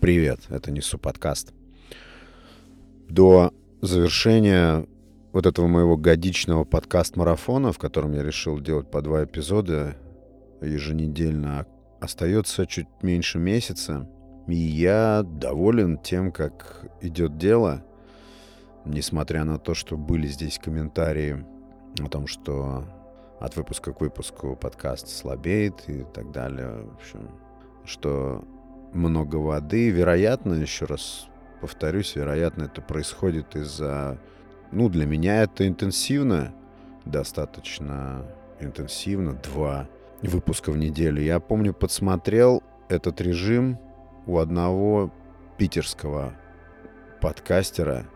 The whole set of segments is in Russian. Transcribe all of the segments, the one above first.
Привет, это Несу подкаст. До завершения вот этого моего годичного подкаст-марафона, в котором я решил делать по два эпизода еженедельно, остается чуть меньше месяца. И я доволен тем, как идет дело, несмотря на то, что были здесь комментарии о том, что от выпуска к выпуску подкаст слабеет и так далее. В общем, что много воды. Вероятно, еще раз повторюсь, вероятно, это происходит из-за... Ну, для меня это интенсивно, достаточно интенсивно, два выпуска в неделю. Я помню, подсмотрел этот режим у одного питерского подкастера,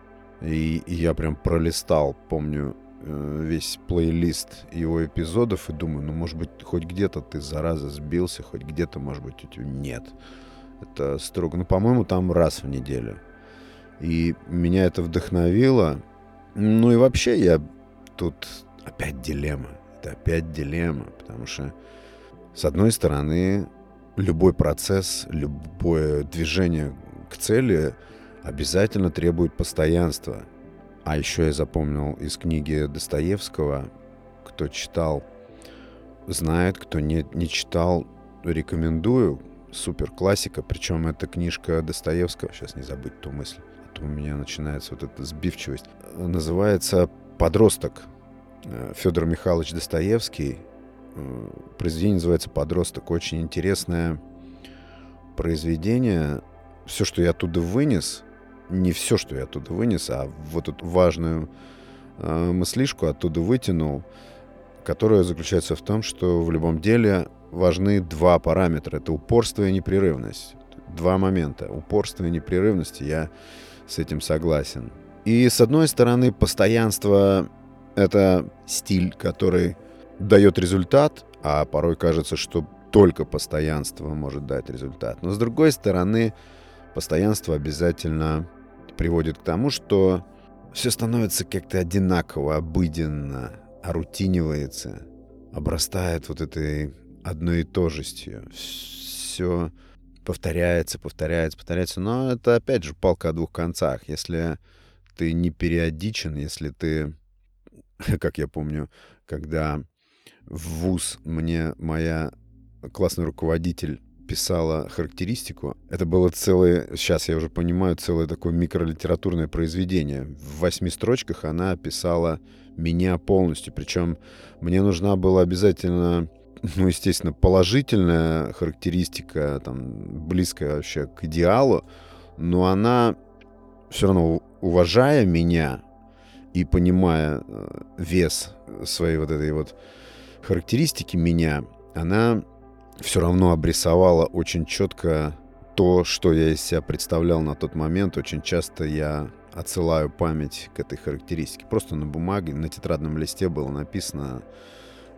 и, и я прям пролистал, помню, э, весь плейлист его эпизодов и думаю, ну, может быть, хоть где-то ты, зараза, сбился, хоть где-то, может быть, у тебя нет. Это строго. Ну, по-моему, там раз в неделю. И меня это вдохновило. Ну и вообще я тут опять дилемма. Это опять дилемма, потому что с одной стороны любой процесс, любое движение к цели обязательно требует постоянства. А еще я запомнил из книги Достоевского, кто читал, знает, кто не, не читал, рекомендую супер классика, причем это книжка Достоевского, сейчас не забыть ту мысль, а то у меня начинается вот эта сбивчивость. Называется «Подросток». Э, Федор Михайлович Достоевский. Э, произведение называется «Подросток». Очень интересное произведение. Все, что я оттуда вынес, не все, что я оттуда вынес, а вот эту важную э, мыслишку оттуда вытянул, которая заключается в том, что в любом деле важны два параметра. Это упорство и непрерывность. Два момента. Упорство и непрерывность, я с этим согласен. И с одной стороны, постоянство — это стиль, который дает результат, а порой кажется, что только постоянство может дать результат. Но с другой стороны, постоянство обязательно приводит к тому, что все становится как-то одинаково, обыденно, орутинивается, обрастает вот этой одной и тожестью. Все повторяется, повторяется, повторяется. Но это, опять же, палка о двух концах. Если ты не периодичен, если ты, как я помню, когда в ВУЗ мне моя классный руководитель писала характеристику. Это было целое, сейчас я уже понимаю, целое такое микролитературное произведение. В восьми строчках она описала меня полностью. Причем мне нужна была обязательно ну, естественно, положительная характеристика, там, близкая вообще к идеалу, но она все равно, уважая меня и понимая э, вес своей вот этой вот характеристики меня, она все равно обрисовала очень четко то, что я из себя представлял на тот момент. Очень часто я отсылаю память к этой характеристике. Просто на бумаге, на тетрадном листе было написано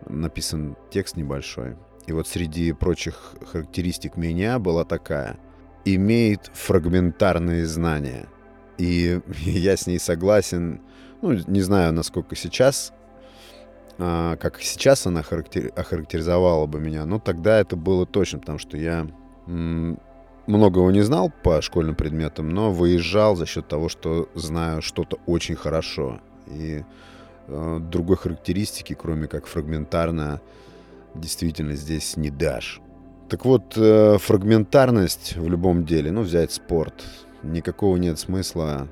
написан текст небольшой. И вот среди прочих характеристик меня была такая. Имеет фрагментарные знания. И я с ней согласен. Ну, не знаю, насколько сейчас, а, как сейчас она характер, охарактеризовала бы меня. Но тогда это было точно, потому что я многого не знал по школьным предметам, но выезжал за счет того, что знаю что-то очень хорошо. И другой характеристики, кроме как фрагментарно, действительно здесь не дашь. Так вот, э, фрагментарность в любом деле, ну, взять спорт, никакого нет смысла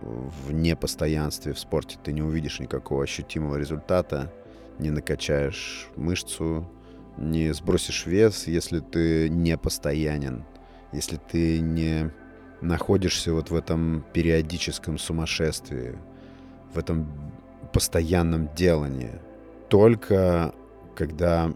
в непостоянстве в спорте. Ты не увидишь никакого ощутимого результата, не накачаешь мышцу, не сбросишь вес, если ты не постоянен, если ты не находишься вот в этом периодическом сумасшествии, в этом постоянном делании. Только когда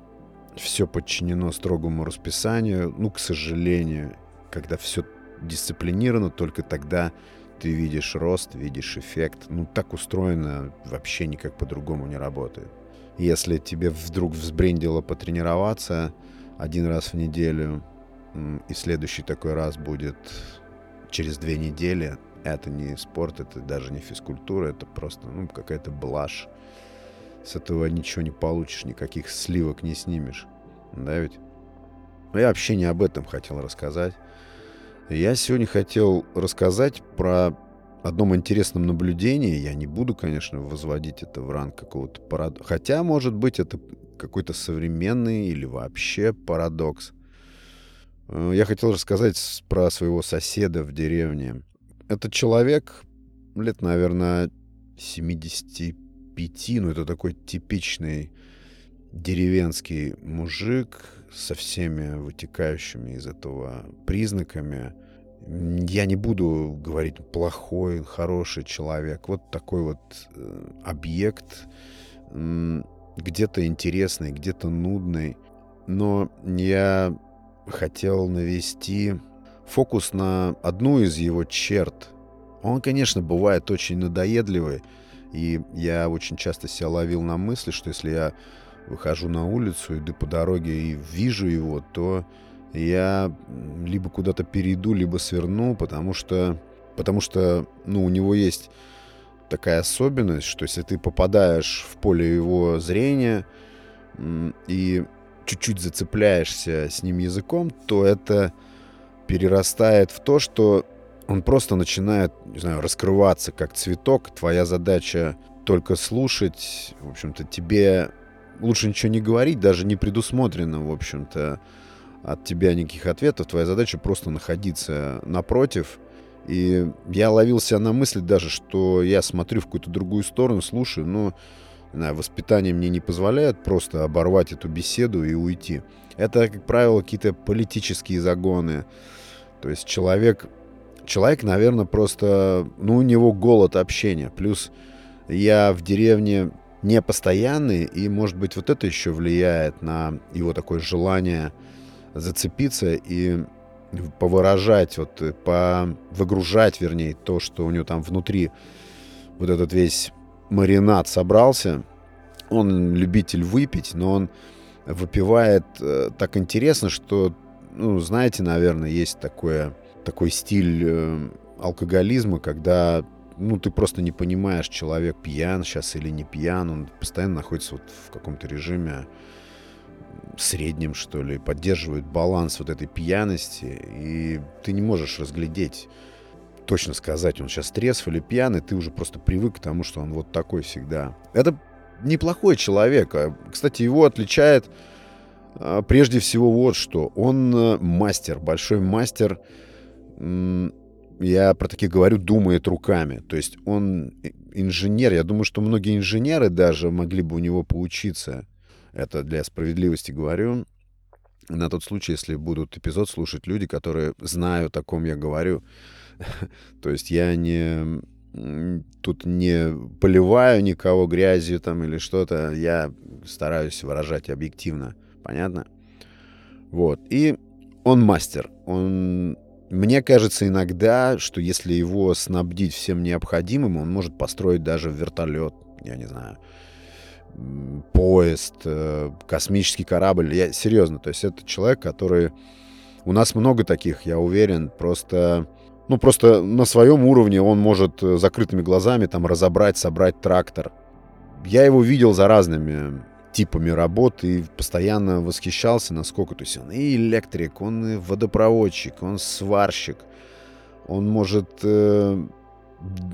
все подчинено строгому расписанию, ну, к сожалению, когда все дисциплинировано, только тогда ты видишь рост, видишь эффект. Ну, так устроено, вообще никак по-другому не работает. Если тебе вдруг взбрендило потренироваться один раз в неделю, и следующий такой раз будет через две недели, это не спорт, это даже не физкультура, это просто ну, какая-то блажь. С этого ничего не получишь, никаких сливок не снимешь. Да ведь? Но я вообще не об этом хотел рассказать. Я сегодня хотел рассказать про одном интересном наблюдении. Я не буду, конечно, возводить это в ранг какого-то парадокса. Хотя, может быть, это какой-то современный или вообще парадокс. Э, я хотел рассказать про своего соседа в деревне. Этот человек лет, наверное, 75, ну это такой типичный деревенский мужик со всеми вытекающими из этого признаками. Я не буду говорить плохой, хороший человек. Вот такой вот э, объект, где-то интересный, где-то нудный. Но я хотел навести фокус на одну из его черт. Он, конечно, бывает очень надоедливый, и я очень часто себя ловил на мысли, что если я выхожу на улицу, иду по дороге и вижу его, то я либо куда-то перейду, либо сверну, потому что, потому что ну, у него есть такая особенность, что если ты попадаешь в поле его зрения и чуть-чуть зацепляешься с ним языком, то это перерастает в то, что он просто начинает, не знаю, раскрываться как цветок. Твоя задача только слушать. В общем-то, тебе лучше ничего не говорить, даже не предусмотрено, в общем-то, от тебя никаких ответов. Твоя задача просто находиться напротив. И я ловил себя на мысли даже, что я смотрю в какую-то другую сторону, слушаю, но воспитание мне не позволяет просто оборвать эту беседу и уйти. Это, как правило, какие-то политические загоны. То есть человек, человек, наверное, просто, ну, у него голод общения. Плюс я в деревне не постоянный, и, может быть, вот это еще влияет на его такое желание зацепиться и повыражать, вот, по выгружать, вернее, то, что у него там внутри вот этот весь маринад собрался. Он любитель выпить, но он выпивает э, так интересно, что, ну, знаете, наверное, есть такое, такой стиль э, алкоголизма, когда ну, ты просто не понимаешь, человек пьян сейчас или не пьян, он постоянно находится вот в каком-то режиме среднем, что ли, поддерживает баланс вот этой пьяности, и ты не можешь разглядеть, точно сказать, он сейчас трезв или пьяный, ты уже просто привык к тому, что он вот такой всегда. Это неплохой человек. А, кстати, его отличает а, прежде всего вот что. Он э, мастер, большой мастер я про таких говорю, думает руками. То есть он инженер. Я думаю, что многие инженеры даже могли бы у него поучиться. Это для справедливости говорю. На тот случай, если будут эпизод слушать люди, которые знают, о ком я говорю. То есть я не тут не поливаю никого грязью там или что-то. Я стараюсь выражать объективно. Понятно? Вот. И он мастер. Он мне кажется иногда, что если его снабдить всем необходимым, он может построить даже вертолет, я не знаю, поезд, э, космический корабль. Я серьезно, то есть это человек, который... У нас много таких, я уверен, просто... Ну, просто на своем уровне он может э, закрытыми глазами там разобрать, собрать трактор. Я его видел за разными типами работ и постоянно восхищался, насколько... То есть он и электрик, он и водопроводчик, он сварщик, он может, э,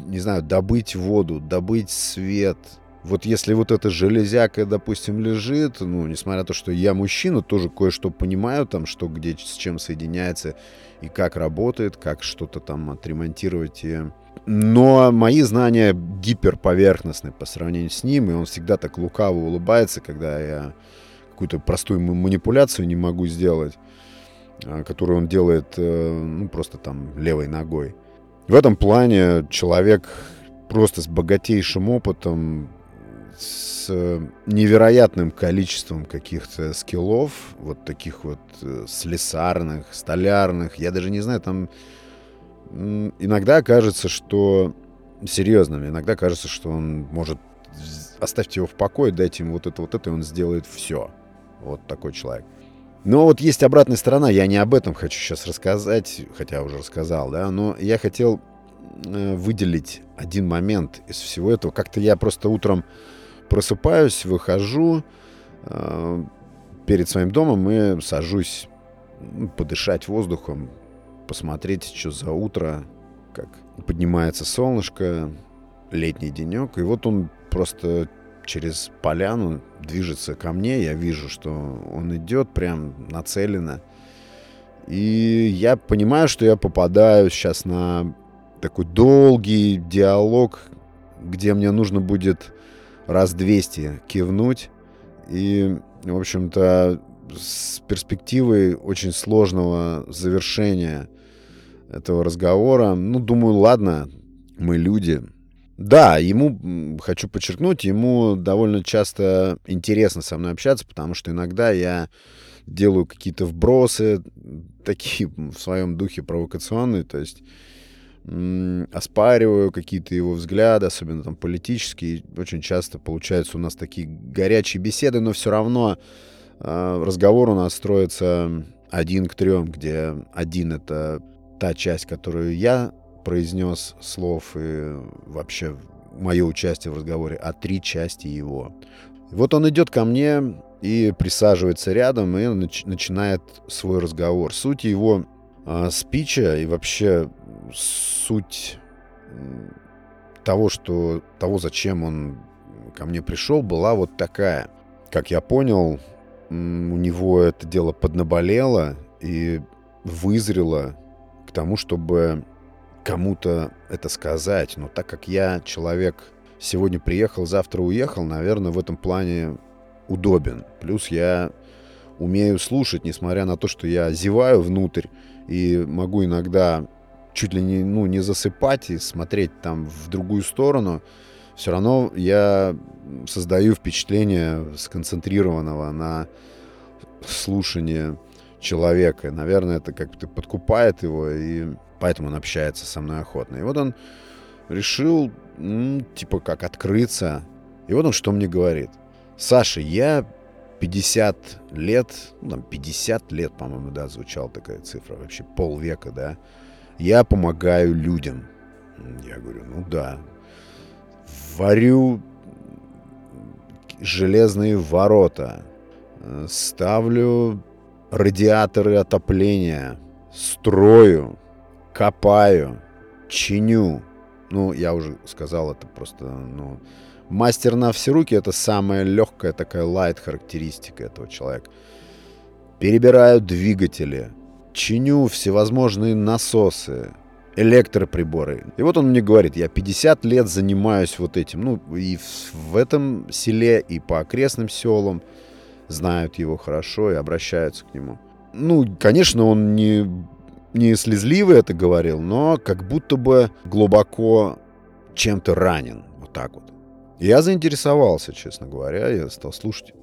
не знаю, добыть воду, добыть свет. Вот если вот эта железяка, допустим, лежит, ну, несмотря на то, что я мужчина, тоже кое-что понимаю, там, что где с чем соединяется и как работает, как что-то там отремонтировать и но мои знания гиперповерхностны по сравнению с ним, и он всегда так лукаво улыбается, когда я какую-то простую манипуляцию не могу сделать, а, которую он делает э, ну, просто там левой ногой. В этом плане человек просто с богатейшим опытом, с невероятным количеством каких-то скиллов, вот таких вот э, слесарных, столярных, я даже не знаю, там иногда кажется, что... Серьезно, иногда кажется, что он может... Оставьте его в покое, дайте ему вот это, вот это, и он сделает все. Вот такой человек. Но вот есть обратная сторона, я не об этом хочу сейчас рассказать, хотя уже рассказал, да, но я хотел э, выделить один момент из всего этого. Как-то я просто утром просыпаюсь, выхожу э, перед своим домом и сажусь подышать воздухом, посмотреть, что за утро, как поднимается солнышко, летний денек. И вот он просто через поляну движется ко мне. Я вижу, что он идет прям нацеленно. И я понимаю, что я попадаю сейчас на такой долгий диалог, где мне нужно будет раз 200 кивнуть. И, в общем-то, с перспективой очень сложного завершения этого разговора, ну, думаю, ладно, мы люди. Да, ему, хочу подчеркнуть, ему довольно часто интересно со мной общаться, потому что иногда я делаю какие-то вбросы, такие в своем духе провокационные, то есть оспариваю какие-то его взгляды, особенно там политические. Очень часто получаются у нас такие горячие беседы, но все равно э, разговор у нас строится один к трем, где один это та часть, которую я произнес слов и вообще мое участие в разговоре, а три части его. Вот он идет ко мне и присаживается рядом и нач- начинает свой разговор. Суть его э, спича и вообще суть того, что того, зачем он ко мне пришел, была вот такая. Как я понял, у него это дело поднаболело и вызрело к тому, чтобы кому-то это сказать. Но так как я человек сегодня приехал, завтра уехал, наверное, в этом плане удобен. Плюс я умею слушать, несмотря на то, что я зеваю внутрь и могу иногда чуть ли не, ну, не засыпать и смотреть там в другую сторону, все равно я создаю впечатление сконцентрированного на слушании человека. Наверное, это как-то подкупает его, и поэтому он общается со мной охотно. И вот он решил, ну, типа, как открыться. И вот он что мне говорит. Саша, я 50 лет, ну, там 50 лет, по-моему, да, звучала такая цифра, вообще полвека, да, я помогаю людям. Я говорю, ну да. Варю железные ворота. Ставлю радиаторы отопления. Строю. Копаю. Чиню. Ну, я уже сказал, это просто, ну... Мастер на все руки — это самая легкая такая лайт характеристика этого человека. Перебираю двигатели чиню всевозможные насосы, электроприборы. И вот он мне говорит, я 50 лет занимаюсь вот этим. Ну, и в этом селе, и по окрестным селам знают его хорошо и обращаются к нему. Ну, конечно, он не, не слезливо это говорил, но как будто бы глубоко чем-то ранен. Вот так вот. Я заинтересовался, честно говоря, я стал слушать.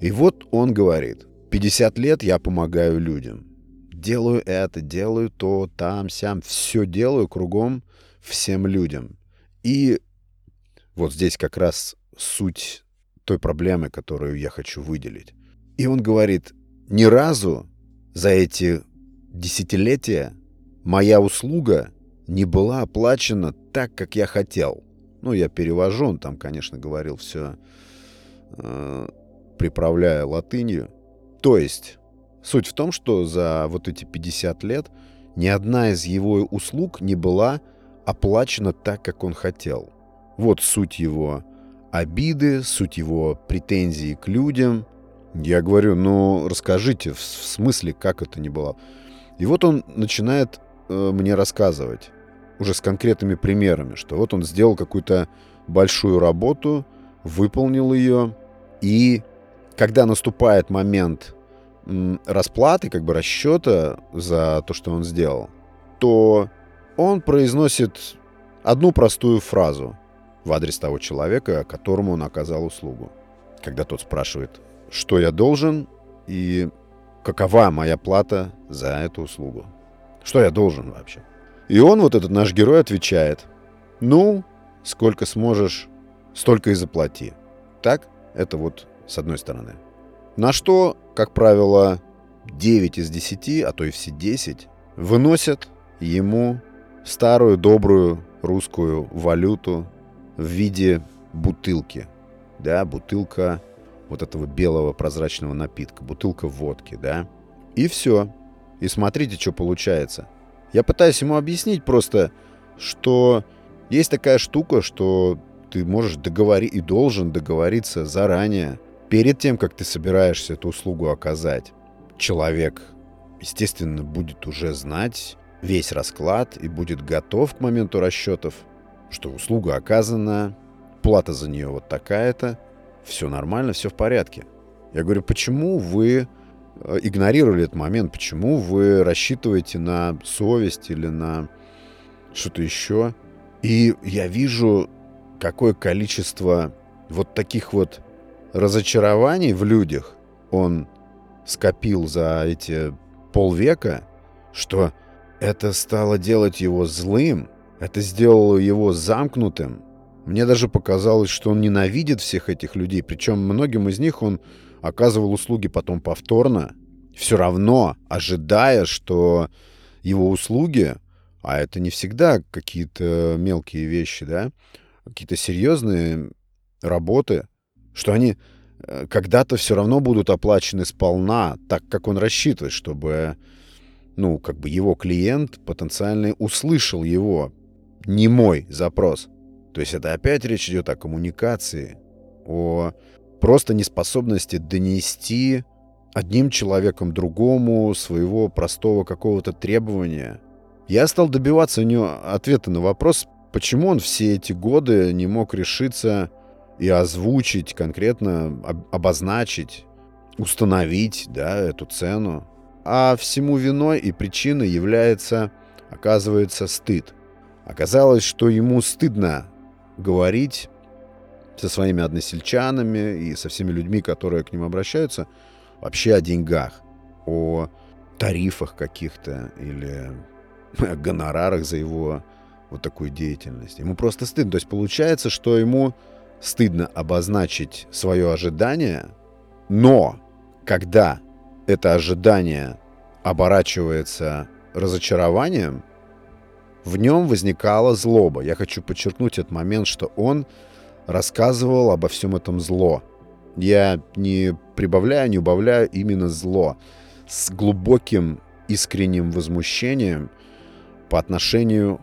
И вот он говорит, 50 лет я помогаю людям делаю это, делаю то, там, сям, все делаю кругом всем людям. И вот здесь как раз суть той проблемы, которую я хочу выделить. И он говорит, ни разу за эти десятилетия моя услуга не была оплачена так, как я хотел. Ну, я перевожу, он там, конечно, говорил все, э, приправляя латынью. То есть Суть в том, что за вот эти 50 лет ни одна из его услуг не была оплачена так, как он хотел. Вот суть его обиды, суть его претензий к людям. Я говорю, ну расскажите, в смысле, как это не было. И вот он начинает э, мне рассказывать, уже с конкретными примерами, что вот он сделал какую-то большую работу, выполнил ее, и когда наступает момент расплаты, как бы расчета за то, что он сделал, то он произносит одну простую фразу в адрес того человека, которому он оказал услугу. Когда тот спрашивает, что я должен и какова моя плата за эту услугу. Что я должен вообще? И он, вот этот наш герой, отвечает, ну, сколько сможешь, столько и заплати. Так? Это вот с одной стороны. На что, как правило, 9 из 10, а то и все 10, выносят ему старую добрую русскую валюту в виде бутылки. Да, бутылка вот этого белого прозрачного напитка, бутылка водки, да. И все. И смотрите, что получается. Я пытаюсь ему объяснить просто, что есть такая штука, что ты можешь договорить и должен договориться заранее, перед тем, как ты собираешься эту услугу оказать. Человек, естественно, будет уже знать весь расклад и будет готов к моменту расчетов, что услуга оказана, плата за нее вот такая-то, все нормально, все в порядке. Я говорю, почему вы э, игнорировали этот момент, почему вы рассчитываете на совесть или на что-то еще? И я вижу, какое количество вот таких вот разочарований в людях он скопил за эти полвека, что это стало делать его злым, это сделало его замкнутым. Мне даже показалось, что он ненавидит всех этих людей, причем многим из них он оказывал услуги потом повторно, все равно ожидая, что его услуги, а это не всегда какие-то мелкие вещи, да, какие-то серьезные работы, что они э, когда-то все равно будут оплачены сполна, так как он рассчитывает, чтобы ну, как бы его клиент потенциальный услышал его, не мой запрос. То есть это опять речь идет о коммуникации, о просто неспособности донести одним человеком другому своего простого какого-то требования. Я стал добиваться у него ответа на вопрос, почему он все эти годы не мог решиться и озвучить, конкретно обозначить, установить да, эту цену. А всему виной и причиной является, оказывается, стыд. Оказалось, что ему стыдно говорить со своими односельчанами и со всеми людьми, которые к ним обращаются, вообще о деньгах, о тарифах каких-то или о гонорарах за его вот такую деятельность. Ему просто стыдно. То есть получается, что ему стыдно обозначить свое ожидание, но когда это ожидание оборачивается разочарованием, в нем возникала злоба. Я хочу подчеркнуть этот момент, что он рассказывал обо всем этом зло. Я не прибавляю, не убавляю именно зло. С глубоким искренним возмущением по отношению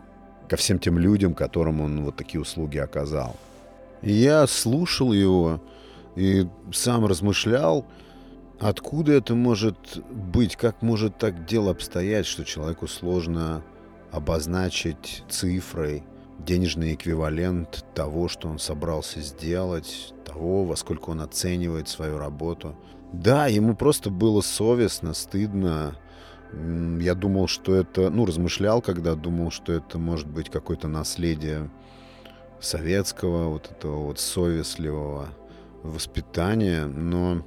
ко всем тем людям, которым он вот такие услуги оказал. И я слушал его и сам размышлял, откуда это может быть, как может так дело обстоять, что человеку сложно обозначить цифрой денежный эквивалент того, что он собрался сделать, того, во сколько он оценивает свою работу. Да, ему просто было совестно, стыдно. Я думал, что это... Ну, размышлял, когда думал, что это может быть какое-то наследие советского, вот этого вот совестливого воспитания, но...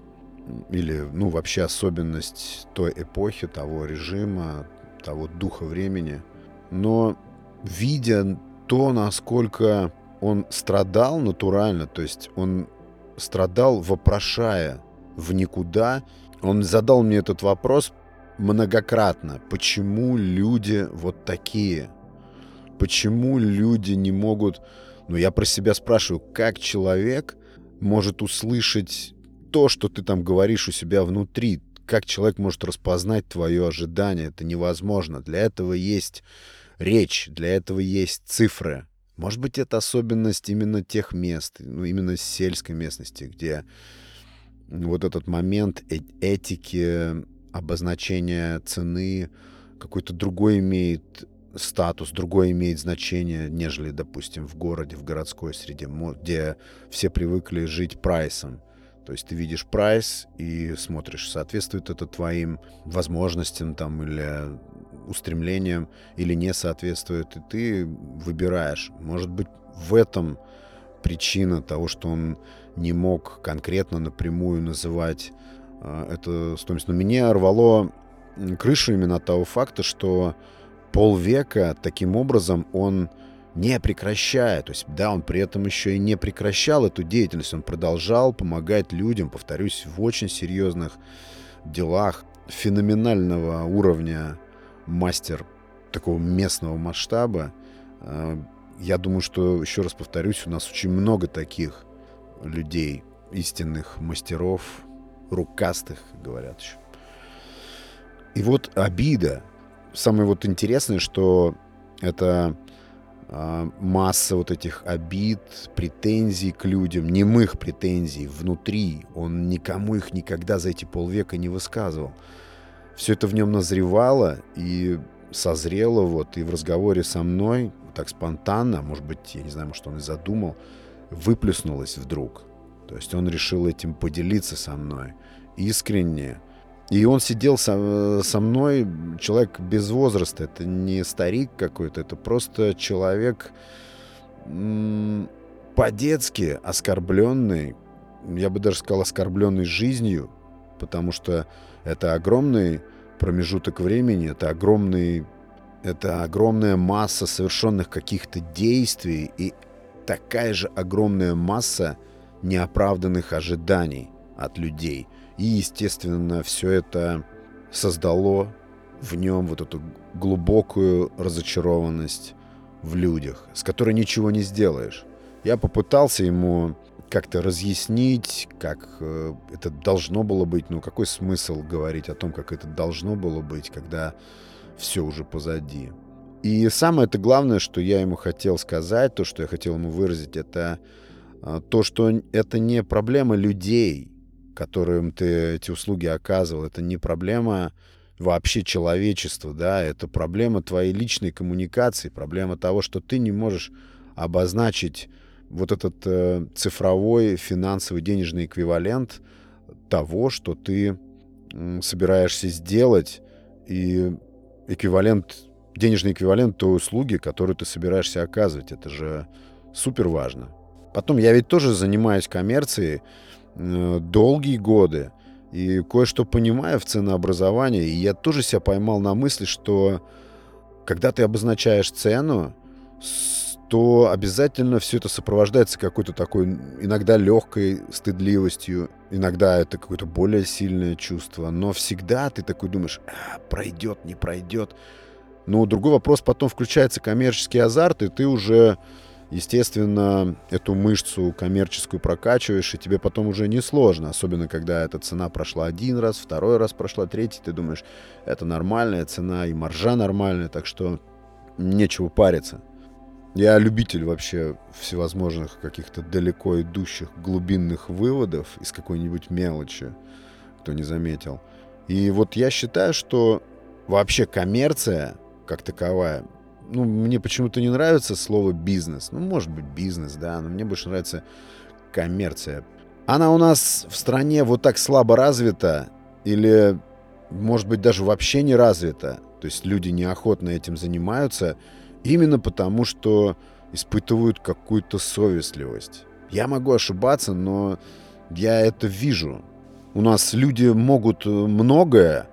Или, ну, вообще особенность той эпохи, того режима, того духа времени. Но видя то, насколько он страдал натурально, то есть он страдал, вопрошая в никуда. Он задал мне этот вопрос многократно. Почему люди вот такие? Почему люди не могут... Ну, я про себя спрашиваю, как человек может услышать то, что ты там говоришь у себя внутри? Как человек может распознать твое ожидание? Это невозможно. Для этого есть речь, для этого есть цифры. Может быть, это особенность именно тех мест, ну, именно сельской местности, где вот этот момент э этики, обозначения цены какой-то другой имеет статус, другой имеет значение, нежели, допустим, в городе, в городской среде, где все привыкли жить прайсом. То есть ты видишь прайс и смотришь, соответствует это твоим возможностям там или устремлениям или не соответствует, и ты выбираешь. Может быть, в этом причина того, что он не мог конкретно напрямую называть э, это стоимость. Но меня рвало крышу именно от того факта, что полвека таким образом он не прекращая. То есть, да, он при этом еще и не прекращал эту деятельность. Он продолжал помогать людям, повторюсь, в очень серьезных делах феноменального уровня мастер такого местного масштаба. А, я думаю, что, еще раз повторюсь, у нас очень много таких людей, истинных мастеров, рукастых, говорят еще. И вот обида самое вот интересное, что это а, масса вот этих обид, претензий к людям, немых претензий внутри. Он никому их никогда за эти полвека не высказывал. Все это в нем назревало и созрело вот и в разговоре со мной так спонтанно, может быть, я не знаю, может, он и задумал, выплеснулось вдруг. То есть он решил этим поделиться со мной искренне. И он сидел со, со мной, человек без возраста, это не старик какой-то, это просто человек по-детски оскорбленный, я бы даже сказал, оскорбленный жизнью, потому что это огромный промежуток времени, это огромный, это огромная масса совершенных каких-то действий и такая же огромная масса неоправданных ожиданий от людей – и, естественно, все это создало в нем вот эту глубокую разочарованность в людях, с которой ничего не сделаешь. Я попытался ему как-то разъяснить, как э, это должно было быть, ну какой смысл говорить о том, как это должно было быть, когда все уже позади. И самое это главное, что я ему хотел сказать, то, что я хотел ему выразить, это э, то, что это не проблема людей, которым ты эти услуги оказывал, это не проблема вообще человечества, да, это проблема твоей личной коммуникации, проблема того, что ты не можешь обозначить вот этот э, цифровой финансовый денежный эквивалент того, что ты э, собираешься сделать, и эквивалент, денежный эквивалент той услуги, которую ты собираешься оказывать. Это же супер важно. Потом я ведь тоже занимаюсь коммерцией, долгие годы и кое-что понимаю в ценообразовании. И я тоже себя поймал на мысли, что когда ты обозначаешь цену, то обязательно все это сопровождается какой-то такой иногда легкой стыдливостью, иногда это какое-то более сильное чувство, но всегда ты такой думаешь, а, пройдет, не пройдет. Но другой вопрос, потом включается коммерческий азарт, и ты уже естественно, эту мышцу коммерческую прокачиваешь, и тебе потом уже не сложно, особенно когда эта цена прошла один раз, второй раз прошла, третий, ты думаешь, это нормальная цена, и маржа нормальная, так что нечего париться. Я любитель вообще всевозможных каких-то далеко идущих глубинных выводов из какой-нибудь мелочи, кто не заметил. И вот я считаю, что вообще коммерция как таковая ну, мне почему-то не нравится слово бизнес. Ну, может быть, бизнес, да, но мне больше нравится коммерция. Она у нас в стране вот так слабо развита или, может быть, даже вообще не развита. То есть люди неохотно этим занимаются именно потому, что испытывают какую-то совестливость. Я могу ошибаться, но я это вижу. У нас люди могут многое,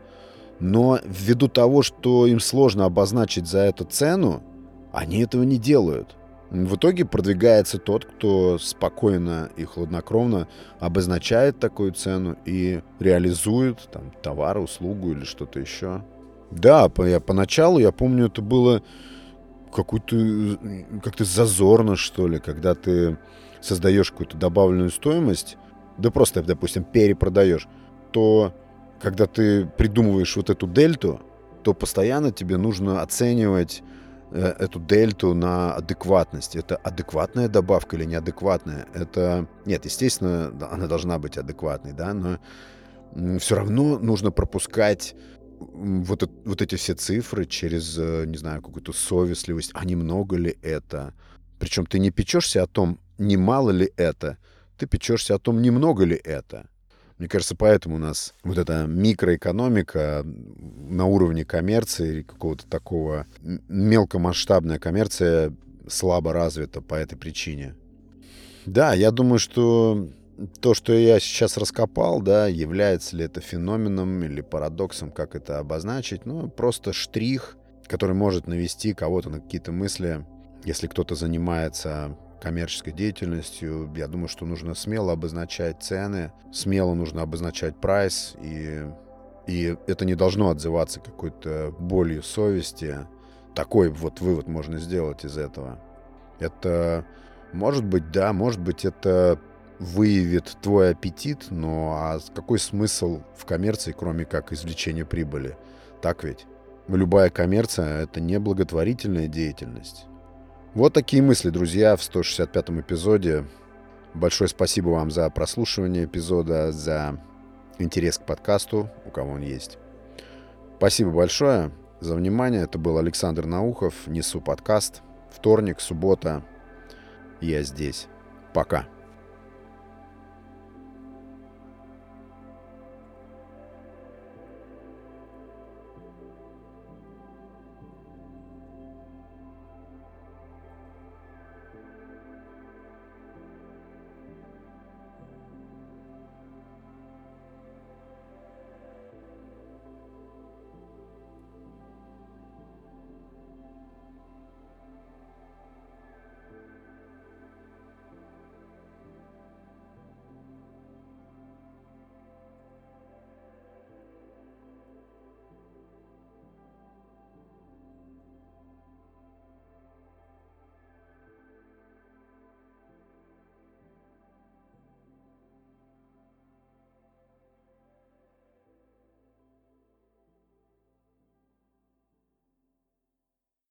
но ввиду того, что им сложно обозначить за это цену, они этого не делают. В итоге продвигается тот, кто спокойно и хладнокровно обозначает такую цену и реализует там, товар, услугу или что-то еще. Да, я поначалу, я помню, это было какую-то как-то зазорно, что ли, когда ты создаешь какую-то добавленную стоимость, да просто, допустим, перепродаешь, то когда ты придумываешь вот эту дельту, то постоянно тебе нужно оценивать э, эту дельту на адекватность. Это адекватная добавка или неадекватная? Это... Нет, естественно, она должна быть адекватной, да, но все равно нужно пропускать вот, вот эти все цифры через, э, не знаю, какую-то совестливость. А немного ли это? Причем ты не печешься о том, немало ли это, ты печешься о том, немного ли это. Мне кажется, поэтому у нас вот эта микроэкономика на уровне коммерции, какого-то такого мелкомасштабная коммерция слабо развита по этой причине. Да, я думаю, что то, что я сейчас раскопал, да, является ли это феноменом или парадоксом, как это обозначить, ну, просто штрих, который может навести кого-то на какие-то мысли, если кто-то занимается коммерческой деятельностью, я думаю, что нужно смело обозначать цены, смело нужно обозначать прайс, и, и это не должно отзываться какой-то болью совести. Такой вот вывод можно сделать из этого. Это, может быть, да, может быть, это выявит твой аппетит, но а какой смысл в коммерции, кроме как извлечения прибыли? Так ведь? любая коммерция — это не благотворительная деятельность. Вот такие мысли, друзья, в 165-м эпизоде. Большое спасибо вам за прослушивание эпизода, за интерес к подкасту, у кого он есть. Спасибо большое за внимание. Это был Александр Наухов. Несу подкаст. Вторник, суббота. Я здесь. Пока.